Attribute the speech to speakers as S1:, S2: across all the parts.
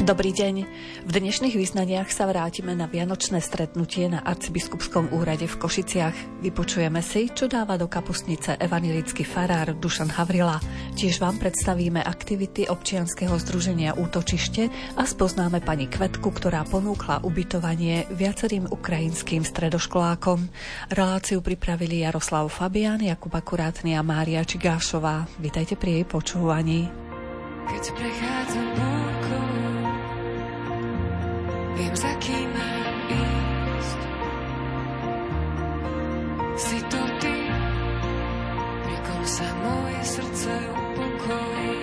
S1: Dobrý deň. V dnešných význaniach sa vrátime na vianočné stretnutie na arcibiskupskom úrade v Košiciach. Vypočujeme si, čo dáva do kapustnice evanilický farár Dušan Havrila. Tiež vám predstavíme aktivity občianskeho združenia Útočište a spoznáme pani Kvetku, ktorá ponúkla ubytovanie viacerým ukrajinským stredoškolákom. Reláciu pripravili Jaroslav Fabian, Jakub Akurátny a Mária Čigášová. Vítajte pri jej počúvaní. Keď prechádzam viem, za kým ísť. Si to ty, pri kom sa moje srdce upokojí.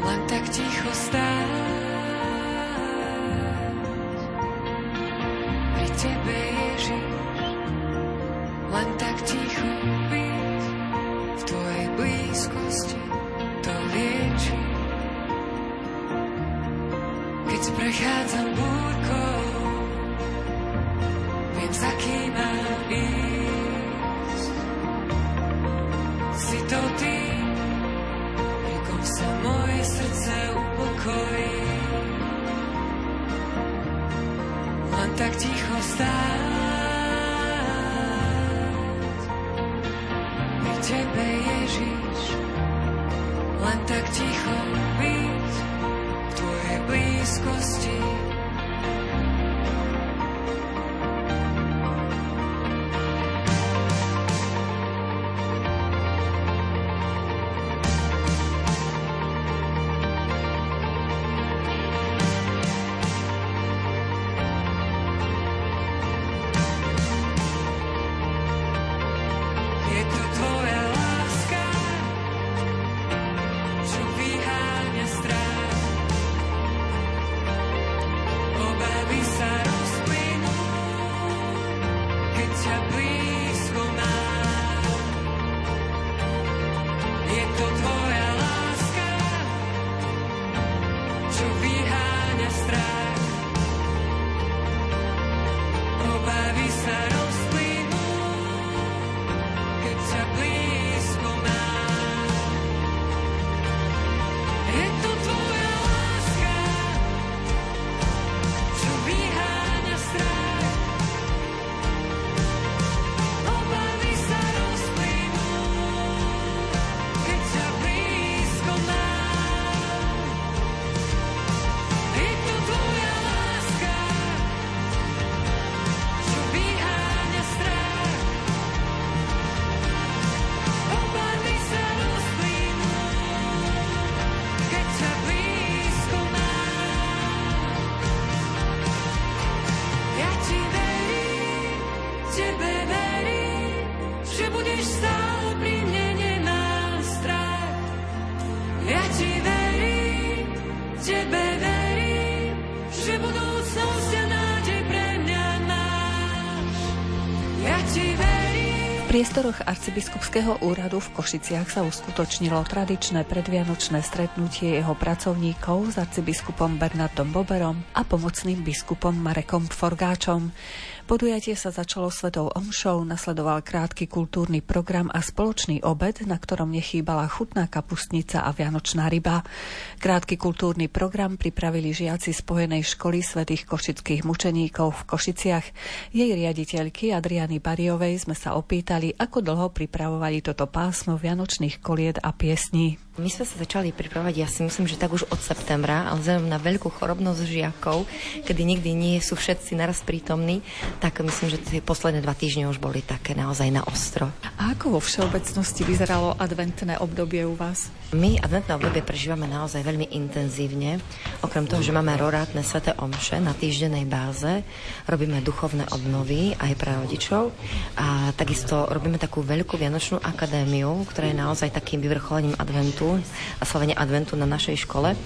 S1: Len tak ticho stáť, prechádzam búrkou, priestoroch arcibiskupského úradu v Košiciach sa uskutočnilo tradičné predvianočné stretnutie jeho pracovníkov s arcibiskupom Bernardom Boberom a pomocným biskupom Marekom Forgáčom. Podujatie sa začalo svetou omšou, nasledoval krátky kultúrny program a spoločný obed, na ktorom nechýbala chutná kapustnica a vianočná ryba. Krátky kultúrny program pripravili žiaci spojenej školy svetých košických mučeníkov v Košiciach. Jej riaditeľky Adriany Bariovej sme sa opýtali, ako dlho pripravovali toto pásmo vianočných kolied a piesní.
S2: My sme sa začali pripravovať, ja si myslím, že tak už od septembra, ale vzhľadom na veľkú chorobnosť žiakov, kedy nikdy nie sú všetci naraz prítomní, tak myslím, že tie posledné dva týždne už boli také naozaj na ostro.
S1: A ako vo všeobecnosti vyzeralo adventné obdobie u vás?
S2: My adventné obdobie prežívame naozaj veľmi intenzívne. Okrem toho, že máme rorátne sveté omše na týždennej báze, robíme duchovné obnovy aj pre rodičov a takisto robíme takú veľkú vianočnú akadémiu, ktorá je naozaj takým vyvrcholením adventu a slavenie adventu na našej škole.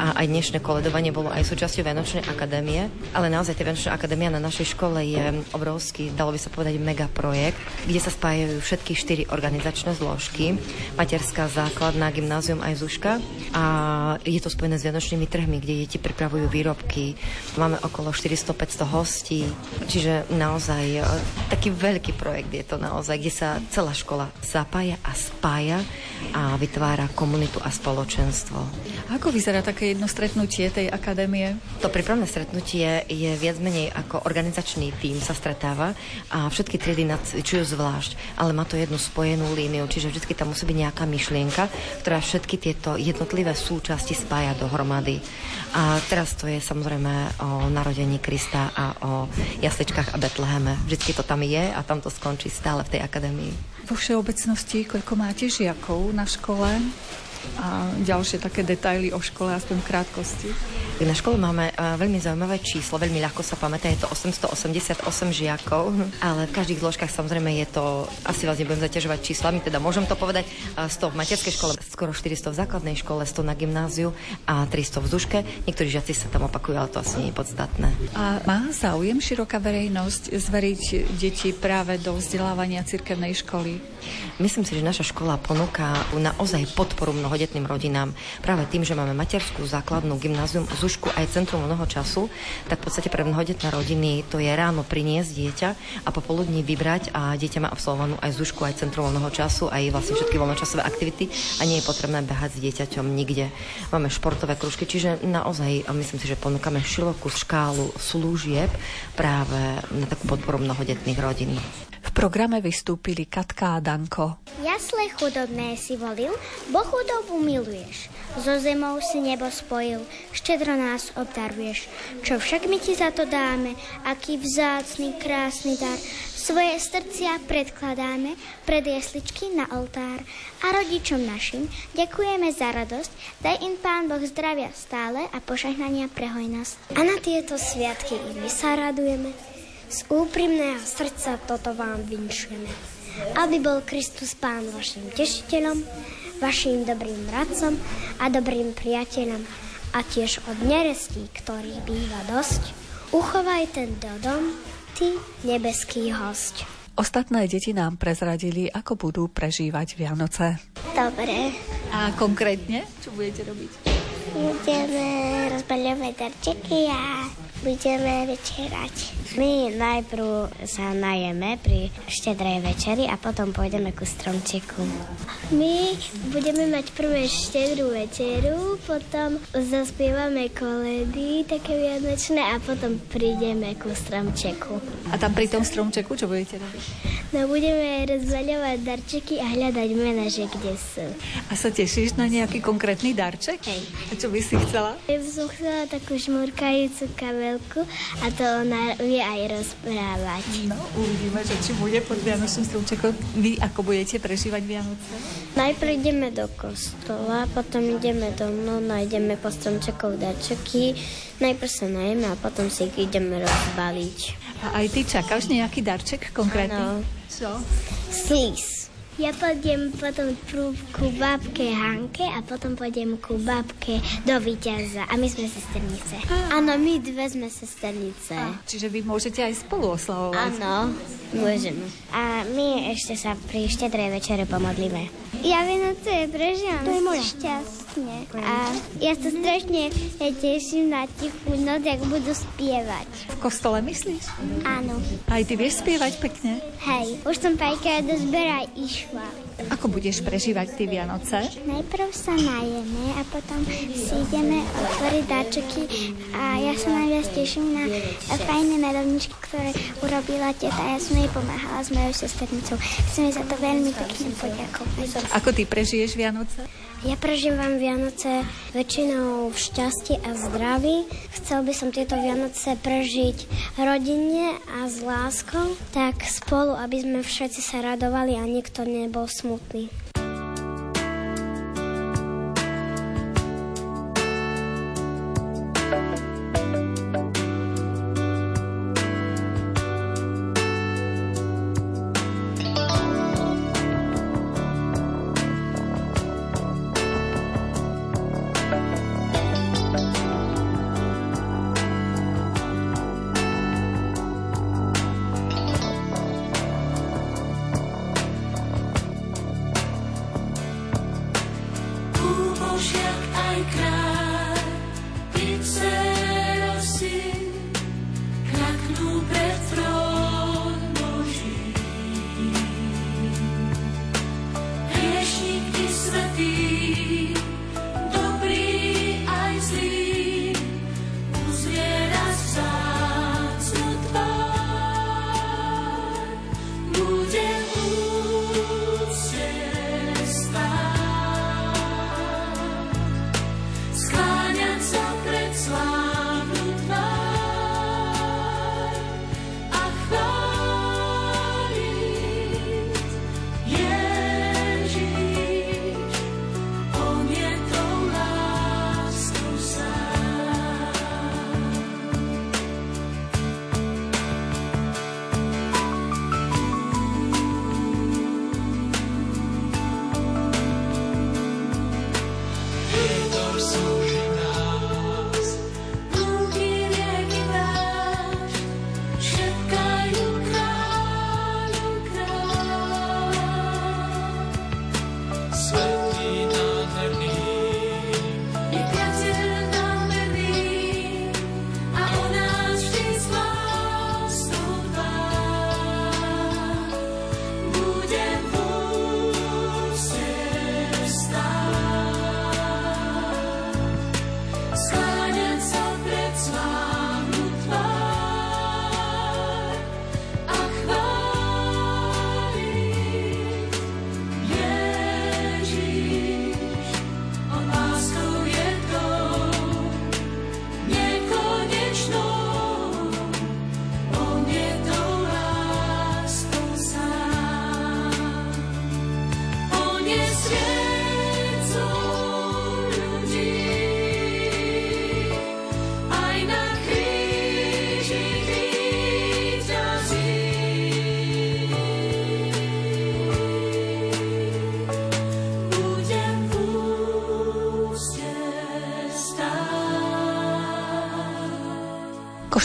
S2: A aj dnešné koledovanie bolo aj súčasťou Vianočnej akadémie, ale naozaj tá Vianočná akadémia na našej škole je obrovský, dalo by sa povedať, mega projekt, kde sa spájajú všetky štyri organizačné zložky, materská, základná, gymnázium aj Zuška. A je to spojené s Vianočnými trhmi, kde deti pripravujú výrobky. Máme okolo 400-500 hostí, čiže naozaj e, taký veľký projekt je to naozaj, kde sa celá škola zapája a spája a vytvára komunitu a spoločenstvo.
S3: Ako vyzerá také jedno stretnutie tej akadémie?
S2: To prípravné stretnutie je viac menej ako organizačný tím sa stretáva a všetky triedy nacvičujú zvlášť, ale má to jednu spojenú líniu, čiže vždy tam musí byť nejaká myšlienka, ktorá všetky tieto jednotlivé súčasti spája dohromady. A teraz to je samozrejme o narodení Krista a o jasličkách a Betleheme. Vždycky to tam je a tam to skončí stále v tej akadémii.
S3: Vo všeobecnosti, koľko máte žiakov na škole? A ďalšie také detaily o škole, aspoň v krátkosti.
S2: Na škole máme uh, veľmi zaujímavé číslo, veľmi ľahko sa pamätá, je to 888 žiakov, ale v každých zložkách samozrejme je to, asi vás nebudem zaťažovať číslami, teda môžem to povedať, uh, 100 v materskej škole, skoro 400 v základnej škole, 100 na gymnáziu a 300 v Zuške. Niektorí žiaci sa tam opakujú, ale to asi nie je podstatné.
S3: A má záujem široká verejnosť zveriť deti práve do vzdelávania cirkevnej školy?
S2: Myslím si, že naša škola ponúka naozaj podporu mnohodetným rodinám. Práve tým, že máme materskú základnú gymnázium Zušku aj centrum mnoho času, tak v podstate pre mnohodetné rodiny to je ráno priniesť dieťa a popoludní vybrať a dieťa má absolvovanú aj Zušku, aj centrum mnoho času, aj vlastne všetky voľnočasové aktivity a nie je potrebné behať s dieťaťom nikde. Máme športové kružky, čiže naozaj myslím si, že ponúkame širokú škálu služieb práve na takú podporu mnohodetných rodín.
S3: V programe vystúpili Katka a Danko.
S4: Jasle chudobné si volil, bo chudobu miluješ. So zemou si nebo spojil, štedro nás obdaruješ. Čo však my ti za to dáme, aký vzácný, krásny dar. Svoje srdcia predkladáme pred jesličky na oltár. A rodičom našim ďakujeme za radosť, daj im Pán Boh zdravia stále a požehnania pre hojnosť. A na tieto sviatky i my sa radujeme. Z úprimného srdca toto vám vinšujeme. Aby bol Kristus Pán vašim tešiteľom, vašim dobrým radcom a dobrým priateľom a tiež od nerestí, ktorých býva dosť, uchovaj tento dom, ty nebeský host.
S3: Ostatné deti nám prezradili, ako budú prežívať Vianoce.
S4: Dobre.
S3: A konkrétne, čo budete robiť?
S4: Budeme rozbaľovať darčeky a budeme večerať. My najprv sa najeme pri štedrej večeri a potom pôjdeme ku stromčeku. My budeme mať prvé štedrú večeru, potom zaspievame koledy také vianočné a potom prídeme ku stromčeku.
S3: A tam pri tom stromčeku čo budete robiť?
S4: No budeme rozvaľovať darčeky a hľadať mena, že kde sú.
S3: A sa tešíš na nejaký konkrétny darček?
S4: Hej.
S3: A čo by si chcela?
S4: Ja by som chcela takú šmurkajúcu kabelku a to ona vie aj rozprávať.
S3: No, uvidíme, že či bude pod Vianočným stromčekom. Vy ako budete prežívať Vianoce?
S4: Najprv ideme do kostola, potom ideme domov, nájdeme po stromčekov darčeky, najprv sa najeme a potom si ich ideme rozbaliť.
S3: A aj ty čakáš nejaký darček konkrétny?
S4: Áno.
S3: Čo?
S4: Sis. Ja pôjdem potom ku babke Hanke a potom pôjdem ku babke do Výťaza. A my sme sesternice. Áno, my dve sme sesternice.
S3: Čiže vy môžete aj spolu oslavovať.
S4: Áno, môžeme. A my ešte sa pri štedrej večere pomodlíme. Ja Vianoce prežívam to je moja. Šťastne. A ja sa strašne teším na tichú noc, jak budú spievať.
S3: V kostole myslíš?
S4: Áno.
S3: Aj ty vieš spievať pekne?
S4: Hej, už som párkrát do zbera išla.
S3: Ako budeš prežívať ty Vianoce?
S4: Najprv sa najeme a potom si ideme otvoriť dáčeky a ja sa najviac teším na fajné medovničky, ktoré urobila teta. Ja som jej pomáhala s mojou sesternicou. Chcem jej za to veľmi pekne poďakovať.
S3: Ako ty prežiješ Vianoce?
S4: Ja prežívam Vianoce väčšinou v šťastí a zdraví. Chcel by som tieto Vianoce prežiť rodine a s láskou, tak spolu, aby sme všetci sa radovali a nikto nebol smutný.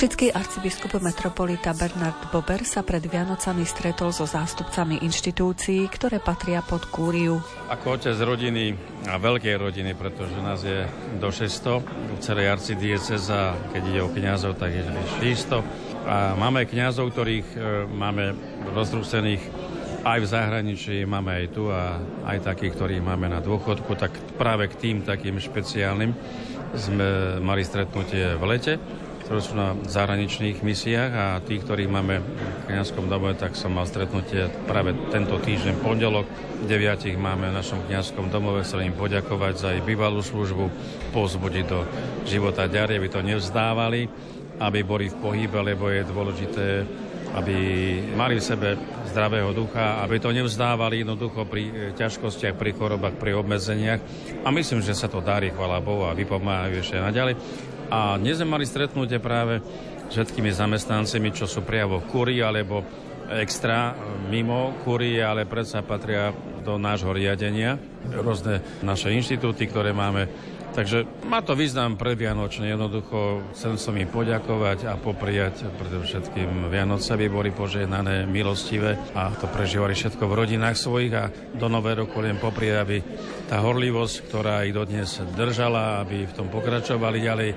S3: Košický arcibiskup metropolita Bernard Bober sa pred Vianocami stretol so zástupcami inštitúcií, ktoré patria pod kúriu.
S5: Ako otec rodiny a veľkej rodiny, pretože nás je do 600 v celej arcidieceza, keď ide o kniazov, tak je 600. A máme kňazov, ktorých e, máme rozrúsených aj v zahraničí, máme aj tu a aj takých, ktorých máme na dôchodku, tak práve k tým takým špeciálnym sme mali stretnutie v lete ktorí sú na zahraničných misiách a tí, ktorí máme v kniazskom domove, tak som mal stretnutie práve tento týždeň, pondelok. Deviatich máme v našom kniazskom domove, chcem im poďakovať za ich bývalú službu, pozbudiť do života ďalej, aby to nevzdávali, aby boli v pohybe, lebo je dôležité aby mali v sebe zdravého ducha, aby to nevzdávali jednoducho pri ťažkostiach, pri chorobách, pri obmedzeniach. A myslím, že sa to darí, chvala Bohu, a vypomáhajú ešte naďalej. A dnes sme mali stretnutie práve s všetkými zamestnancami, čo sú priamo v kúrii alebo extra mimo kúrie, ale predsa patria do nášho riadenia. Rôzne naše inštitúty, ktoré máme Takže má to význam predvianočne, jednoducho chcem som im poďakovať a popriať predovšetkým Vianoce, aby boli požehnané, milostivé a to prežívali všetko v rodinách svojich a do nového roku len popriať, aby tá horlivosť, ktorá ich dodnes držala, aby v tom pokračovali ďalej,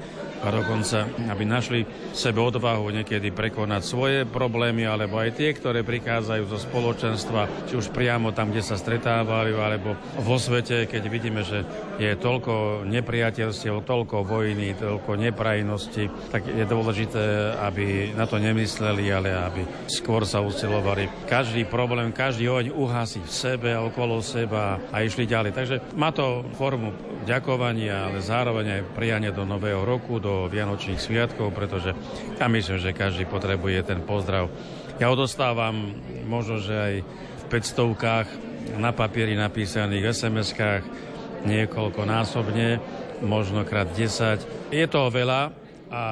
S5: a dokonca, aby našli sebe odvahu niekedy prekonať svoje problémy, alebo aj tie, ktoré prichádzajú zo spoločenstva, či už priamo tam, kde sa stretávajú, alebo vo svete, keď vidíme, že je toľko nepriateľstiev, toľko vojny, toľko neprajnosti, tak je dôležité, aby na to nemysleli, ale aby skôr sa usilovali každý problém, každý oň uhasiť v sebe a okolo seba a išli ďalej. Takže má to formu ďakovania, ale zároveň aj prijanie do nového roku, do Vianočných sviatkov, pretože ja myslím, že každý potrebuje ten pozdrav. Ja odostávam možno, že aj v 500 na papieri napísaných SMS-kách niekoľko násobne, možno krát 10. Je toho veľa, a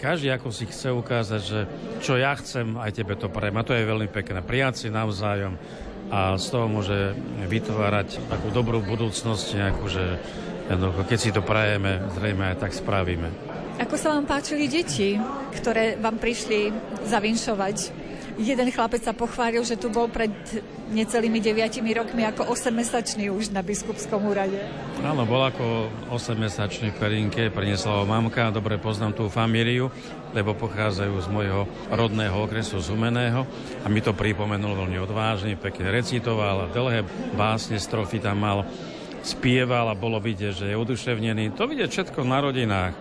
S5: každý ako si chce ukázať, že čo ja chcem, aj tebe to prajem. A to je veľmi pekné. Prijať si navzájom a z toho môže vytvárať takú dobrú budúcnosť, nejakú, že keď si to prajeme, zrejme aj tak spravíme.
S6: Ako sa vám páčili deti, ktoré vám prišli zavinšovať? Jeden chlapec sa pochválil, že tu bol pred necelými deviatimi rokmi ako 8-mesačný už na biskupskom úrade.
S5: Áno, bol ako 8-mesačný v Perinke, priniesla ho mamka, dobre poznám tú famíliu, lebo pochádzajú z môjho rodného okresu z Humeného a mi to pripomenul veľmi odvážne, pekne recitoval, dlhé básne, strofy tam mal, spieval a bolo vidieť, že je oduševnený. To vidieť všetko na rodinách.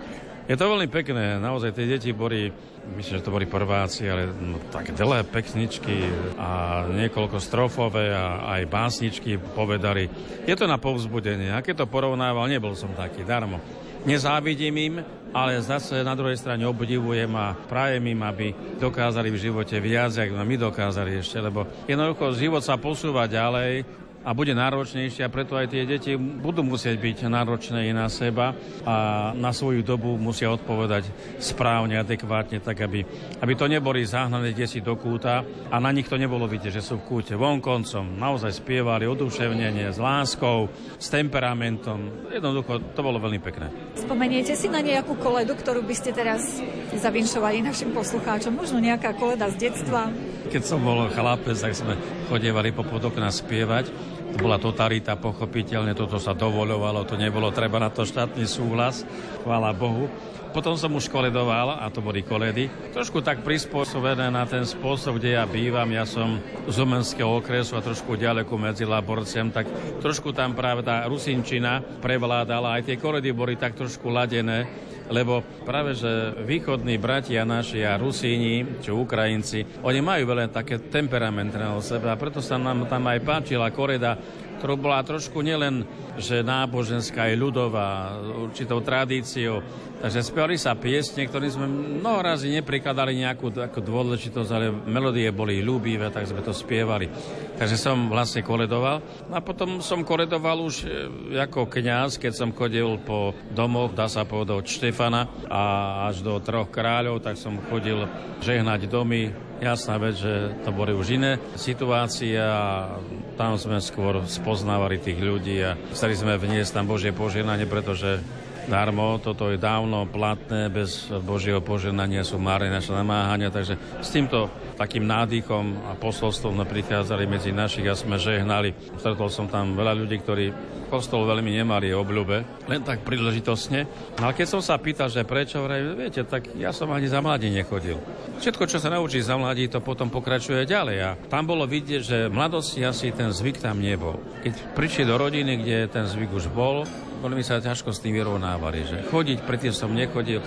S5: Je to veľmi pekné, naozaj tie deti boli, myslím, že to boli prváci, ale no, tak dlhé pekničky a niekoľko strofové a aj básničky povedali. Je to na povzbudenie. A keď to porovnával, nebol som taký darmo. Nezávidím im, ale zase na druhej strane obdivujem a prajem im, aby dokázali v živote viac, ako my dokázali ešte, lebo jednoducho život sa posúva ďalej a bude náročnejšie a preto aj tie deti budú musieť byť náročné i na seba a na svoju dobu musia odpovedať správne, adekvátne, tak aby, aby to neboli zahnané deti do kúta a na nich to nebolo vidieť, že sú v kúte vonkoncom. Naozaj spievali odúševnenie s láskou, s temperamentom. Jednoducho, to bolo veľmi pekné.
S6: Spomeniete si na nejakú koledu, ktorú by ste teraz zavinšovali našim poslucháčom? Možno nejaká koleda z detstva?
S5: Keď som bol chlapec, tak sme chodievali po podokna spievať to bola totalita, pochopiteľne, toto sa dovoľovalo, to nebolo treba na to štátny súhlas, chvála Bohu. Potom som už koledoval, a to boli koledy, trošku tak prispôsobené na ten spôsob, kde ja bývam. Ja som z Umenského okresu a trošku ďaleko medzi Laborcem, tak trošku tam práve tá rusinčina prevládala. Aj tie koledy boli tak trošku ladené lebo práve, že východní bratia naši a Rusíni, či Ukrajinci, oni majú veľa také temperamentné o sebe a preto sa nám tam aj páčila koreda ktorá bola trošku nielen, že náboženská aj ľudová, určitou tradíciou. Takže spievali sa piesne, ktoré sme mnoho razy neprikladali nejakú takú dôležitosť, ale melódie boli ľúbivé, tak sme to spievali. Takže som vlastne koledoval. A potom som koledoval už e, ako kňaz, keď som chodil po domoch, dá sa povedať od Štefana a až do troch kráľov, tak som chodil žehnať domy. Jasná vec, že to boli už iné situácie a tam sme skôr spoznávali tých ľudí a chceli sme vniesť tam Božie poženanie, pretože darmo. Toto je dávno platné, bez Božieho poženania sú márne naše namáhania, takže s týmto takým nádychom a posolstvom sme prichádzali medzi našich a sme žehnali. Stretol som tam veľa ľudí, ktorí kostol veľmi nemali obľúbe, len tak príležitosne. No ale keď som sa pýtal, že prečo, vraj, viete, tak ja som ani za mladí nechodil. Všetko, čo sa naučí za mladí, to potom pokračuje ďalej. A tam bolo vidieť, že v mladosti asi ten zvyk tam nebol. Keď prišli do rodiny, kde ten zvyk už bol, veľmi sa ťažko s tým vyrovnávali, že chodiť, predtým som nechodil.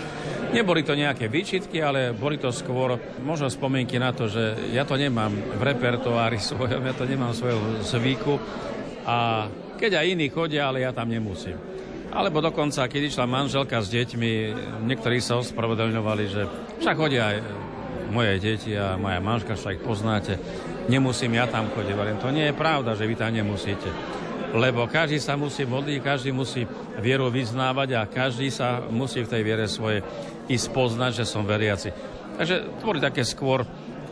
S5: Neboli to nejaké výčitky, ale boli to skôr možno spomienky na to, že ja to nemám v repertoári svojom, ja to nemám svojho zvyku a keď aj iní chodia, ale ja tam nemusím. Alebo dokonca, keď išla manželka s deťmi, niektorí sa ospravedlňovali, že však chodia aj moje deti a moja manželka, však poznáte, nemusím ja tam chodiť. To nie je pravda, že vy tam nemusíte lebo každý sa musí modliť, každý musí vieru vyznávať a každý sa musí v tej viere svoje i spoznať, že som veriaci. Takže to boli také skôr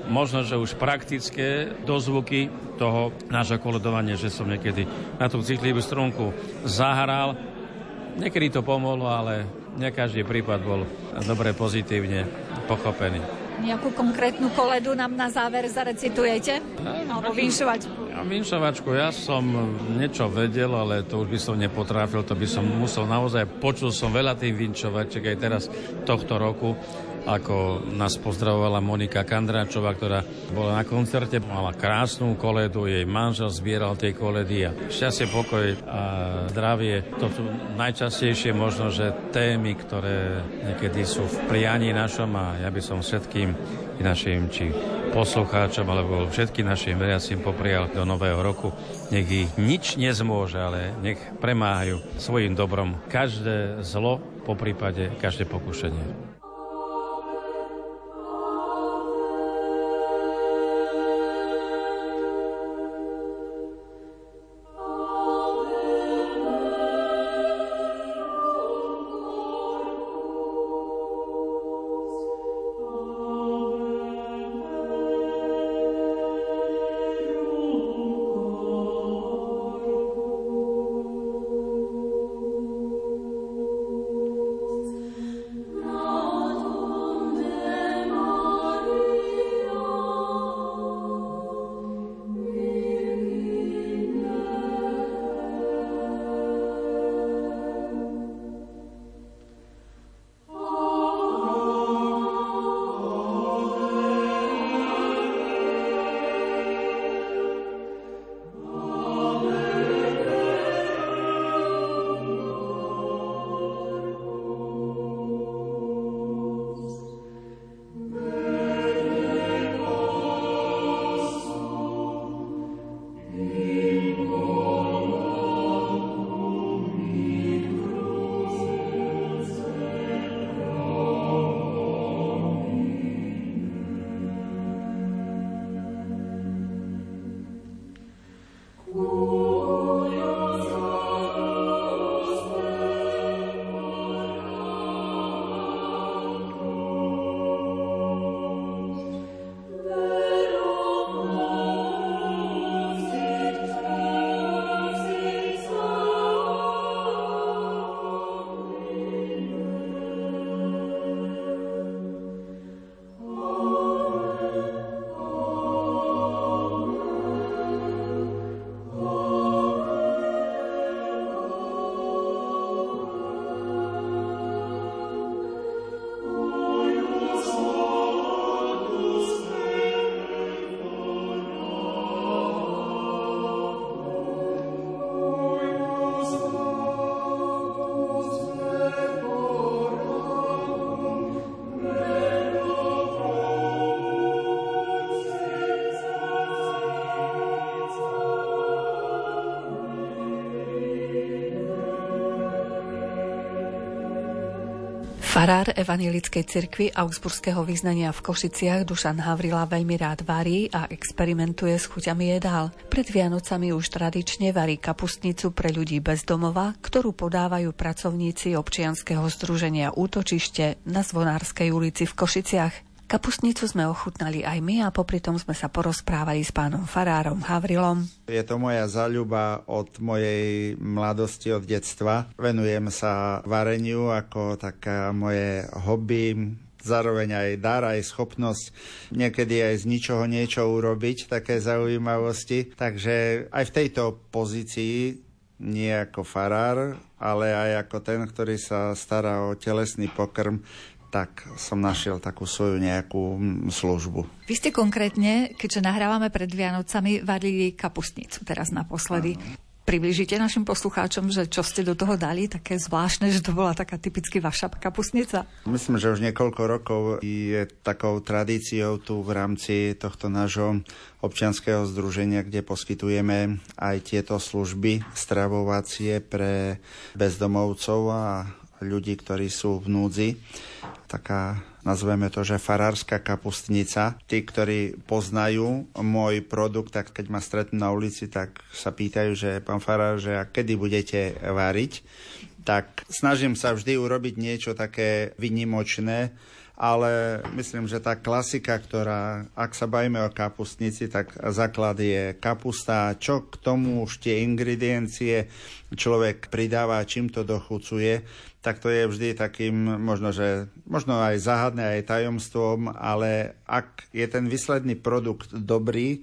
S5: možno, že už praktické dozvuky toho nášho koledovania, že som niekedy na tú citlivú strunku zahral. Niekedy to pomohlo, ale ne každý prípad bol dobre pozitívne pochopený.
S6: Nejakú konkrétnu koledu nám na záver zarecitujete? Alebo vinšovačku?
S5: Ja, vinšovačku, ja som niečo vedel, ale to už by som nepotráfil, to by som musel naozaj, počul som veľa tých vinčovaček aj teraz tohto roku ako nás pozdravovala Monika Kandráčová, ktorá bola na koncerte, mala krásnu koledu, jej manžel zbieral tie koledy a šťastie, pokoj a zdravie. To sú najčastejšie možno, že témy, ktoré niekedy sú v prianí našom a ja by som všetkým našim či poslucháčom alebo všetkým našim veriacim poprial do nového roku. Nech ich nič nezmôže, ale nech premáhajú svojim dobrom každé zlo, po prípade každé pokušenie.
S3: Farár Evanilickej cirkvi Augsburského vyznania v Košiciach Dušan Havrila veľmi rád varí a experimentuje s chuťami jedál. Pred Vianocami už tradične varí kapustnicu pre ľudí bez domova, ktorú podávajú pracovníci občianskeho združenia Útočište na Zvonárskej ulici v Košiciach. Kapustnicu sme ochutnali aj my a popri tom sme sa porozprávali s pánom Farárom Havrilom.
S7: Je to moja zaľuba od mojej mladosti, od detstva. Venujem sa vareniu ako taká moje hobby, zároveň aj dar, aj schopnosť niekedy aj z ničoho niečo urobiť, také zaujímavosti. Takže aj v tejto pozícii nie ako farár, ale aj ako ten, ktorý sa stará o telesný pokrm, tak som našiel takú svoju nejakú službu.
S6: Vy ste konkrétne, keďže nahrávame pred Vianocami, varili kapustnicu teraz naposledy. Aha približíte našim poslucháčom, že čo ste do toho dali, také zvláštne, že to bola taká typicky vaša kapusnica?
S7: Myslím, že už niekoľko rokov je takou tradíciou tu v rámci tohto nášho občianského združenia, kde poskytujeme aj tieto služby stravovacie pre bezdomovcov a ľudí, ktorí sú v núdzi. Taká nazveme to, že farárska kapustnica. Tí, ktorí poznajú môj produkt, tak keď ma stretnú na ulici, tak sa pýtajú, že pán farár, že a kedy budete variť, tak snažím sa vždy urobiť niečo také vynimočné, ale myslím, že tá klasika, ktorá, ak sa bavíme o kapustnici, tak základ je kapusta, čo k tomu už tie ingrediencie človek pridáva, čím to dochucuje, tak to je vždy takým, možno, že, možno aj záhadné, aj tajomstvom, ale ak je ten výsledný produkt dobrý,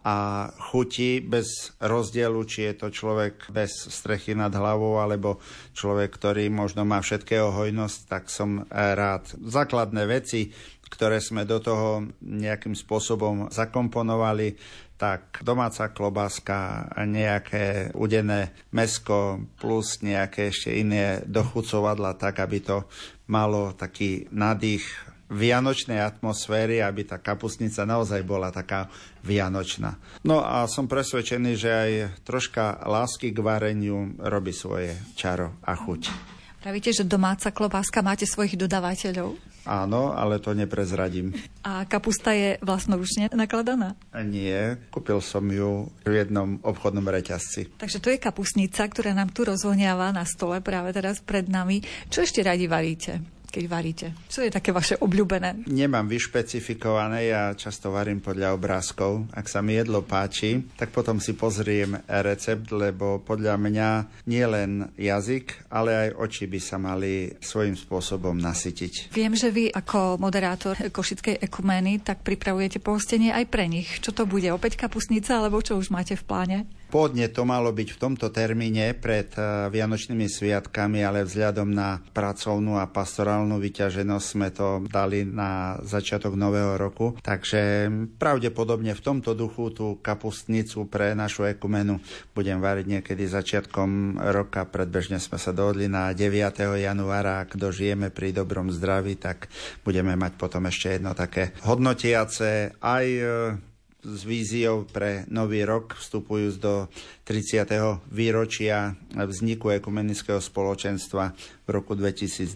S7: a chutí bez rozdielu, či je to človek bez strechy nad hlavou alebo človek, ktorý možno má všetkého hojnosť, tak som rád. Základné veci, ktoré sme do toho nejakým spôsobom zakomponovali, tak domáca klobáska, nejaké udené mesko plus nejaké ešte iné dochucovadla, tak aby to malo taký nadých vianočnej atmosféry, aby tá kapustnica naozaj bola taká vianočná. No a som presvedčený, že aj troška lásky k vareniu robí svoje čaro a chuť.
S6: Pravíte, že domáca klobáska máte svojich dodávateľov?
S7: Áno, ale to neprezradím.
S6: A kapusta je vlastnoručne nakladaná?
S7: Nie, kúpil som ju v jednom obchodnom reťazci.
S6: Takže to je kapustnica, ktorá nám tu rozvoniava na stole práve teraz pred nami. Čo ešte radi varíte? Keď varíte? Čo je také vaše obľúbené?
S7: Nemám vyšpecifikované, ja často varím podľa obrázkov. Ak sa mi jedlo páči, tak potom si pozriem recept, lebo podľa mňa nie len jazyk, ale aj oči by sa mali svojím spôsobom nasytiť.
S6: Viem, že vy ako moderátor Košickej ekumény tak pripravujete pohostenie aj pre nich. Čo to bude? Opäť kapusnica, alebo čo už máte v pláne?
S7: Pôvodne to malo byť v tomto termíne pred eh, Vianočnými sviatkami, ale vzhľadom na pracovnú a pastorálnu vyťaženosť sme to dali na začiatok nového roku. Takže pravdepodobne v tomto duchu tú kapustnicu pre našu ekumenu budem variť niekedy začiatkom roka. Predbežne sme sa dohodli na 9. januára. Ak dožijeme pri dobrom zdraví, tak budeme mať potom ešte jedno také hodnotiace aj eh, s víziou pre nový rok, vstupujúc do 30. výročia vzniku ekumenického spoločenstva v roku 2024,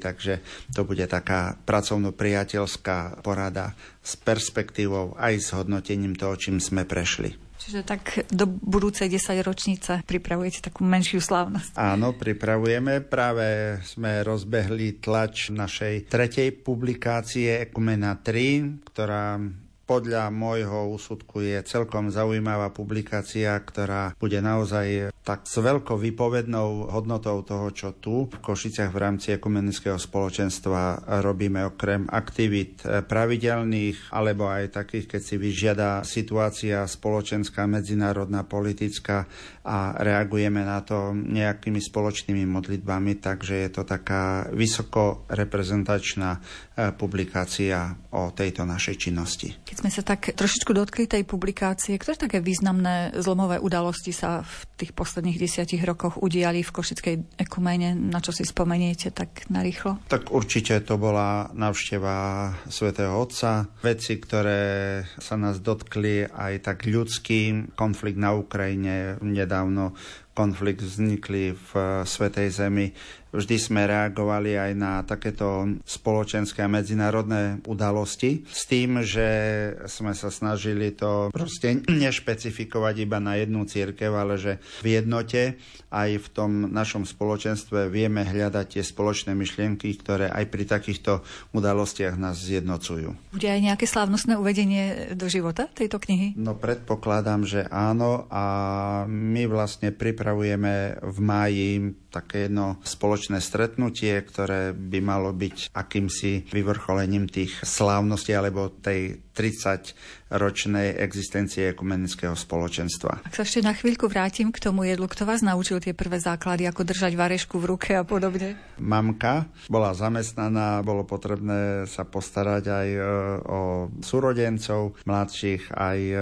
S7: takže to bude taká pracovno-priateľská porada s perspektívou aj s hodnotením toho, čím sme prešli.
S6: Čiže tak do budúcej 10 ročnice pripravujete takú menšiu slávnosť.
S7: Áno, pripravujeme. Práve sme rozbehli tlač našej tretej publikácie Ekumena 3, ktorá podľa môjho úsudku je celkom zaujímavá publikácia, ktorá bude naozaj tak s veľkou vypovednou hodnotou toho, čo tu v Košiciach v rámci ekumenického spoločenstva robíme okrem aktivít pravidelných alebo aj takých, keď si vyžiada situácia spoločenská, medzinárodná, politická a reagujeme na to nejakými spoločnými modlitbami, takže je to taká vysoko reprezentačná eh, publikácia o tejto našej činnosti.
S6: Keď sme sa tak trošičku dotkli tej publikácie, ktoré také významné zlomové udalosti sa v tých posledných desiatich rokoch udiali v Košickej ekumene, na čo si spomeniete tak narýchlo?
S7: Tak určite to bola návšteva svätého Otca, veci, ktoré sa nás dotkli aj tak ľudský, konflikt na Ukrajine nedávno, konflikt vznikli v Svetej Zemi, Vždy sme reagovali aj na takéto spoločenské a medzinárodné udalosti s tým, že sme sa snažili to proste nešpecifikovať iba na jednu církev, ale že v jednote aj v tom našom spoločenstve vieme hľadať tie spoločné myšlienky, ktoré aj pri takýchto udalostiach nás zjednocujú.
S6: Bude aj nejaké slávnostné uvedenie do života tejto knihy?
S7: No predpokladám, že áno a my vlastne pripravujeme v máji také jedno spoločné stretnutie, ktoré by malo byť akýmsi vyvrcholením tých slávností alebo tej 30-ročnej existencie ekumenického spoločenstva.
S6: Ak sa ešte na chvíľku vrátim k tomu jedlu, kto vás naučil tie prvé základy, ako držať varešku v ruke a podobne?
S7: Mamka bola zamestnaná, bolo potrebné sa postarať aj e, o súrodencov mladších, aj e,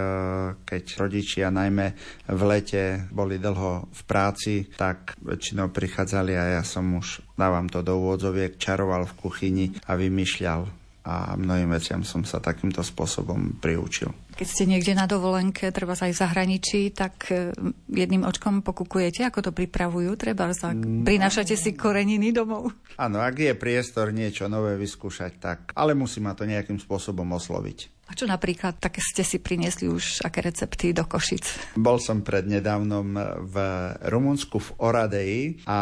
S7: keď rodičia najmä v lete boli dlho v práci, tak väčšinou prichádzali a ja som už, dávam to do úvodzoviek, čaroval v kuchyni a vymýšľal a mnohým veciam som sa takýmto spôsobom priučil.
S6: Keď ste niekde na dovolenke, treba sa aj v zahraničí, tak e, jedným očkom pokukujete, ako to pripravujú, treba sa mm. prinášate si koreniny domov.
S7: Áno, ak je priestor niečo nové vyskúšať, tak, ale musí ma to nejakým spôsobom osloviť.
S6: A čo napríklad také ste si priniesli už aké recepty do Košic?
S7: Bol som prednedávnom v Rumunsku v Oradeji a